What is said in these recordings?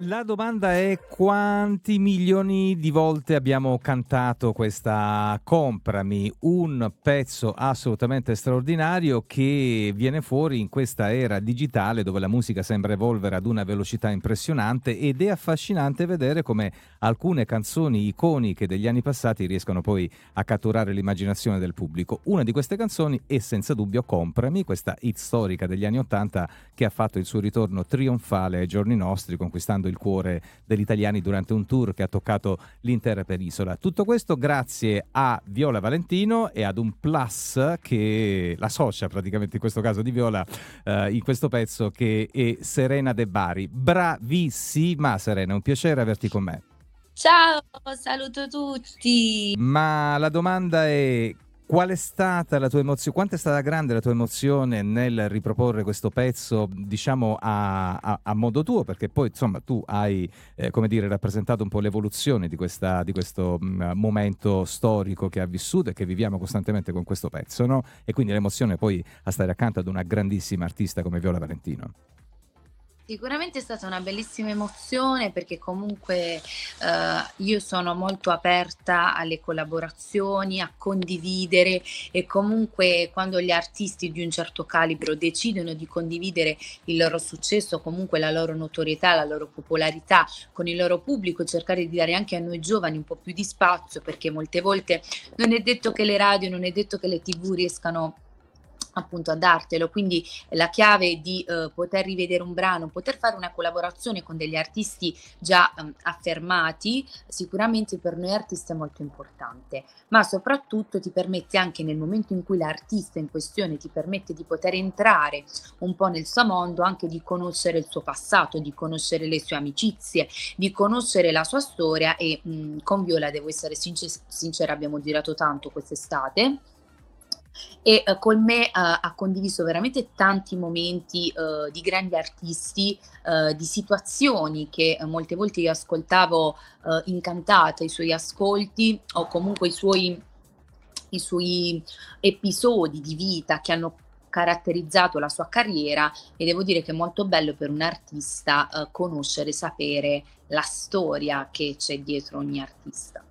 La domanda è quanti milioni di volte abbiamo cantato questa Comprami, un pezzo assolutamente straordinario che viene fuori in questa era digitale dove la musica sembra evolvere ad una velocità impressionante ed è affascinante vedere come alcune canzoni iconiche degli anni passati riescono poi a catturare l'immaginazione del pubblico. Una di queste canzoni è senza dubbio Comprami, questa hit storica degli anni Ottanta che ha fatto il suo ritorno trionfale ai giorni nostri conquistando il cuore degli italiani durante un tour che ha toccato l'intera penisola. Tutto questo grazie a Viola Valentino e ad un plus che la socia praticamente in questo caso di Viola eh, in questo pezzo che è Serena De Bari. Bravissima Serena, un piacere averti con me. Ciao, saluto tutti. Ma la domanda è Qual è stata la tua emozione? Quanto è stata grande la tua emozione nel riproporre questo pezzo, diciamo, a, a, a modo tuo? Perché poi, insomma, tu hai, eh, come dire, rappresentato un po' l'evoluzione di, questa, di questo mh, mm, momento storico che ha vissuto e che viviamo costantemente con questo pezzo, no? E quindi l'emozione poi a stare accanto ad una grandissima artista come Viola Valentino. Sicuramente è stata una bellissima emozione perché comunque eh, io sono molto aperta alle collaborazioni, a condividere e comunque quando gli artisti di un certo calibro decidono di condividere il loro successo, comunque la loro notorietà, la loro popolarità con il loro pubblico, cercare di dare anche a noi giovani un po' più di spazio perché molte volte non è detto che le radio, non è detto che le tv riescano appunto a dartelo, quindi la chiave di eh, poter rivedere un brano, poter fare una collaborazione con degli artisti già eh, affermati, sicuramente per noi artisti è molto importante, ma soprattutto ti permette anche nel momento in cui l'artista in questione ti permette di poter entrare un po' nel suo mondo, anche di conoscere il suo passato, di conoscere le sue amicizie, di conoscere la sua storia e mh, con Viola devo essere sincer- sincera, abbiamo girato tanto quest'estate e uh, con me uh, ha condiviso veramente tanti momenti uh, di grandi artisti, di situazioni che molte volte io ascoltavo incantata, i suoi ascolti o comunque i suoi, i suoi episodi di vita che hanno caratterizzato la sua carriera e devo dire che è molto bello per un artista conoscere, sapere la storia che c'è dietro ogni artista.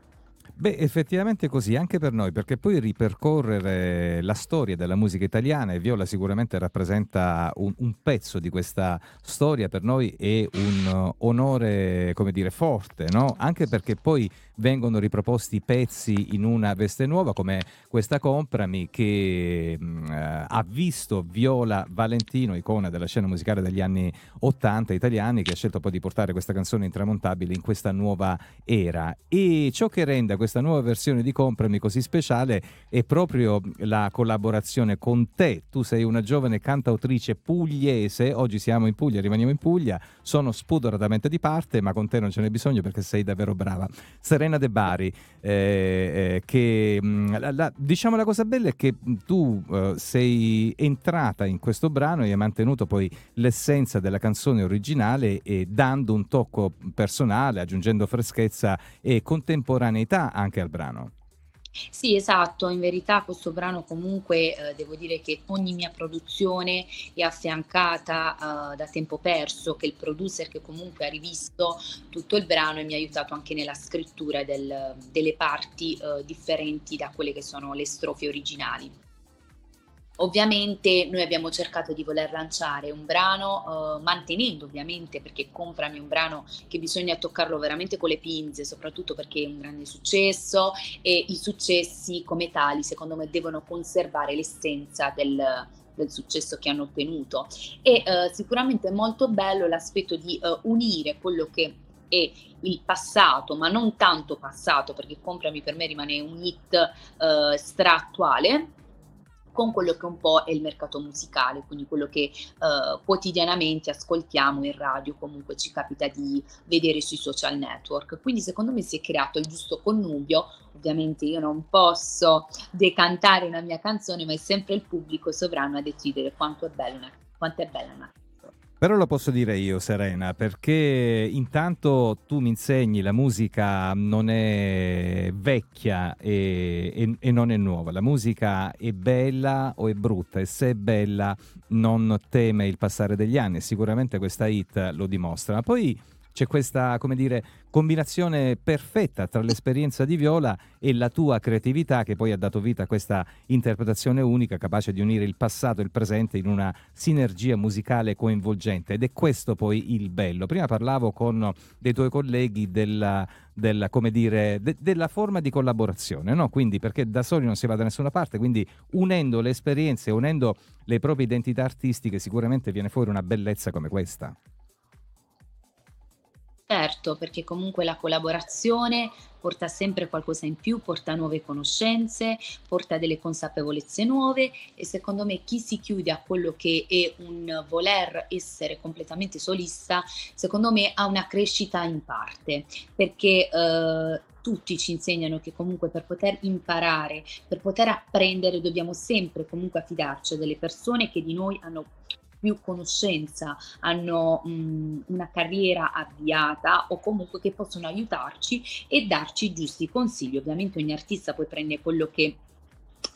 Beh, effettivamente così, anche per noi, perché poi ripercorrere la storia della musica italiana, e Viola sicuramente rappresenta un, un pezzo di questa storia, per noi è un onore, come dire, forte, no? Anche perché poi vengono riproposti pezzi in una veste nuova, come questa Comprami, che mh, mm, eh, ha visto Viola Valentino, icona della scena musicale degli anni 80 italiani, che ha scelto poi di portare questa canzone intramontabile in questa nuova era. E ciò che rende questa nuova versione di Comprami così speciale è proprio la collaborazione con te. Tu sei una giovane cantautrice pugliese, oggi siamo in Puglia, rimaniamo in Puglia, sono spudoratamente di parte, ma con te non ce n'è bisogno perché sei davvero brava. Serena De Bari, eh, eh, che mm, la, la, diciamo la cosa bella è che tu eh, sei entrata in questo brano e hai mantenuto poi l'essenza della canzone originale e dando un tocco personale, aggiungendo freschezza e contemporaneità anche al brano. Sì, esatto, in verità questo brano comunque eh, devo dire che ogni mia produzione è affiancata eh, da tempo perso, che il producer che comunque ha rivisto tutto il brano e mi ha aiutato anche nella scrittura del, delle parti eh, differenti da quelle che sono le strofe originali. Ovviamente noi abbiamo cercato di voler lanciare un brano, eh, mantenendo ovviamente, perché comprami un brano che bisogna toccarlo veramente con le pinze, soprattutto perché è un grande successo e i successi come tali secondo me devono conservare l'essenza del, del successo che hanno ottenuto. E eh, sicuramente è molto bello l'aspetto di eh, unire quello che è il passato, ma non tanto passato, perché Comprami per me rimane un hit eh, stra-attuale, con quello che un po' è il mercato musicale, quindi quello che eh, quotidianamente ascoltiamo in radio, comunque ci capita di vedere sui social network. Quindi secondo me si è creato il giusto connubio, ovviamente io non posso decantare una mia canzone, ma è sempre il pubblico sovrano a decidere quanto è bella una, quanto è bella una però lo posso dire io, Serena, perché intanto tu mi insegni la musica non è vecchia e, e, e, non è nuova, la musica è bella o è brutta? E se è bella non teme il passare degli anni, sicuramente questa hit lo dimostra. Ma poi c'è questa, come dire, combinazione perfetta tra l'esperienza di Viola e la tua creatività che poi ha dato vita a questa interpretazione unica capace di unire il passato e il presente in una sinergia musicale coinvolgente ed è questo poi il bello. Prima parlavo con dei tuoi colleghi della, della, dire, de, della forma di collaborazione, no? quindi perché da soli non si va da nessuna parte, quindi unendo le esperienze, unendo le proprie identità artistiche sicuramente viene fuori una bellezza come questa. Certo, perché comunque la collaborazione porta sempre qualcosa in più, porta nuove conoscenze, porta delle consapevolezze nuove e secondo me chi si chiude a quello che è un voler essere completamente solista, secondo me ha una crescita in parte, perché eh, tutti ci insegnano che comunque per poter imparare, per poter apprendere dobbiamo sempre comunque affidarci a delle persone che di noi hanno più conoscenza, hanno mh, una carriera avviata o comunque che possono aiutarci e darci i giusti consigli. Ovviamente ogni artista poi prende quello che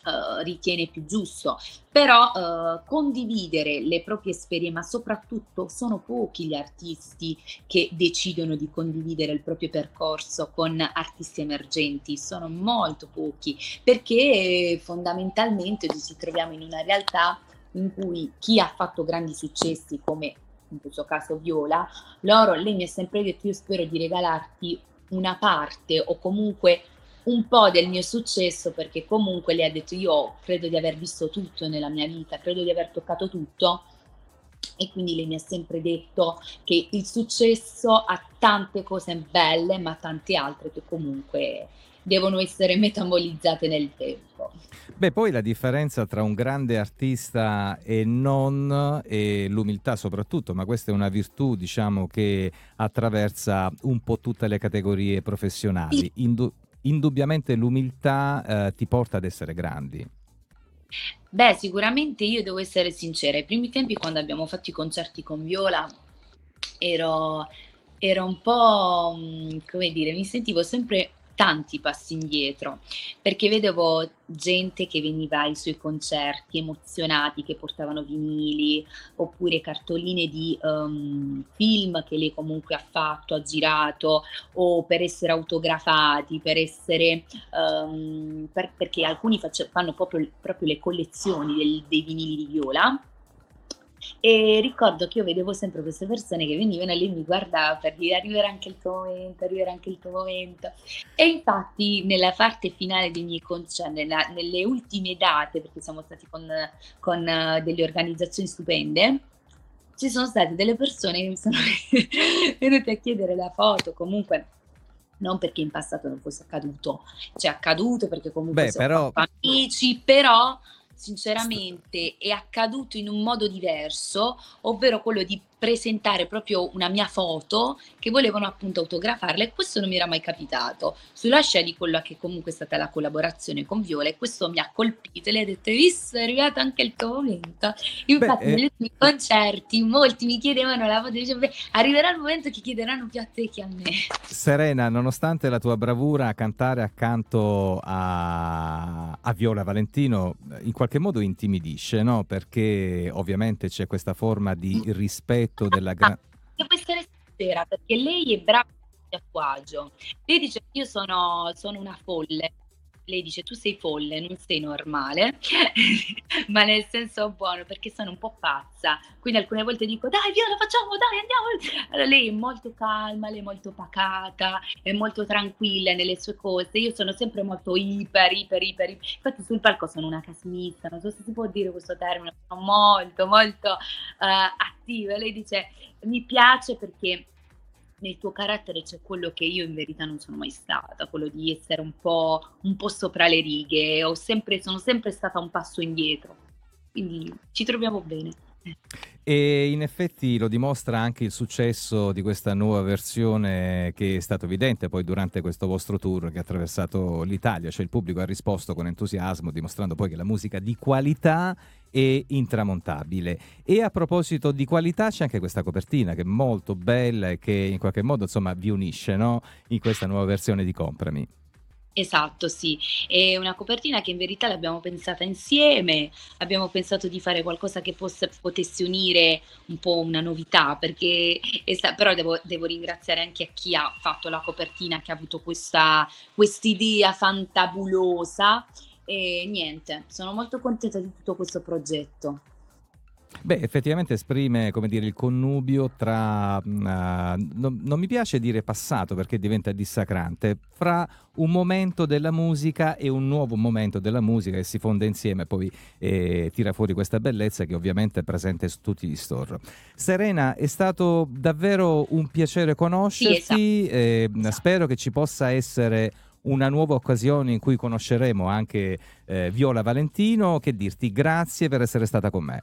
Uh, ritiene più giusto, però uh, condividere le proprie esperienze, ma soprattutto sono pochi gli artisti che decidono di condividere il proprio percorso con artisti emergenti, sono molto pochi, perché fondamentalmente ci troviamo in una realtà in cui chi ha fatto grandi successi come in questo caso Viola, loro, lei mi ha sempre detto io spero di regalarti una parte o comunque un po' del mio successo perché comunque lei ha detto io credo di aver visto tutto nella mia vita, credo di aver toccato tutto e quindi lei mi ha sempre detto che il successo ha tante cose belle ma tante altre che comunque devono essere metabolizzate nel tempo. Beh, poi la differenza tra un grande artista e non, e l'umiltà soprattutto, ma questa è una virtù, diciamo, che attraversa un po' tutte le categorie professionali. Indu- indubbiamente l'umiltà eh, ti porta ad essere grandi. Beh, sicuramente io devo essere sincera, ai primi tempi quando abbiamo fatto i concerti con Viola ero, ero un po', mm, come dire, mi sentivo sempre tanti passi indietro, perché vedevo gente che veniva ai suoi concerti emozionati, che portavano vinili, oppure cartoline di um, film che lei comunque ha fatto, ha girato, o per essere autografati, per essere, um, per, perché alcuni face, fanno proprio, proprio, le collezioni del, dei vinili di Viola e ricordo che io vedevo sempre queste persone che venivano e lei mi guardava per dire arriverà anche il tuo momento, arriverà anche il tuo momento. E infatti nella parte finale dei miei concerti, nelle ultime date, perché siamo stati con, con uh, delle organizzazioni stupende, ci sono state delle persone che mi sono venute a chiedere la foto, comunque non perché in passato non fosse accaduto, cioè accaduto perché comunque Beh, però... amici, però sinceramente è accaduto in un modo diverso, ovvero quello di presentare proprio una mia foto che volevano appunto autografarla e questo non mi era mai capitato. Sulla scia di quella che comunque è stata la collaborazione con Viola e questo mi ha colpito e le ha detto visto è arrivato anche il tuo momento. Infatti Beh, negli eh... ultimi concerti molti mi chiedevano la foto, dicevo arriverà il momento che chiederanno più a te che a me. Serena, nonostante la tua bravura a cantare accanto a, a Viola Valentino, in qualche modo intimidisce, no? Perché ovviamente c'è questa forma di rispetto rispetto della grande... Essere sincera perché lei è brava a agio. Lei dice io sono, sono una folle, lei dice tu sei folle, non sei normale, ma nel senso buono perché sono un po' pazza. Quindi alcune volte dico dai via lo facciamo, dai andiamo. Allora lei è molto calma, lei è molto pacata, è molto tranquilla nelle sue cose. Io sono sempre molto iper, iper, iper. Infatti sul palco sono una casmista, non so se si può dire questo termine, sono molto, molto uh, attiva. Lei dice mi piace perché nel tuo carattere c'è quello che io in verità non sono mai stata, quello di essere un po', un po sopra le righe, sempre, sono sempre stata un passo indietro, quindi ci troviamo bene. E in effetti lo dimostra anche il successo di questa nuova versione che è stato evidente poi durante questo vostro tour che ha attraversato l'Italia, cioè il pubblico ha risposto con entusiasmo dimostrando poi che la musica di qualità è intramontabile. E a proposito di qualità c'è anche questa copertina che è molto bella e che in qualche modo insomma vi unisce no? in questa nuova versione di Comprami. Esatto, sì. È una copertina che in verità l'abbiamo pensata insieme, abbiamo pensato di fare qualcosa che possa potesse unire un po' una novità, perché però devo devo ringraziare anche a chi ha fatto la copertina, che ha avuto questa quest'idea fantabulosa e niente, sono molto contenta di tutto questo progetto. Beh, effettivamente esprime, come dire, il connubio tra, uhm, non non mi piace dire passato perché diventa dissacrante, fra un momento della musica e un nuovo momento della musica che si fonde insieme, poi, ehm, tira fuori questa bellezza che ovviamente è presente su tutti gli store. Serena, è stato davvero un piacere Sì, esa conoscerti, ehm, esa spero che ci possa essere una nuova occasione in cui conosceremo anche, ehm, Viola Valentino. Che dirti, grazie per essere stata con me.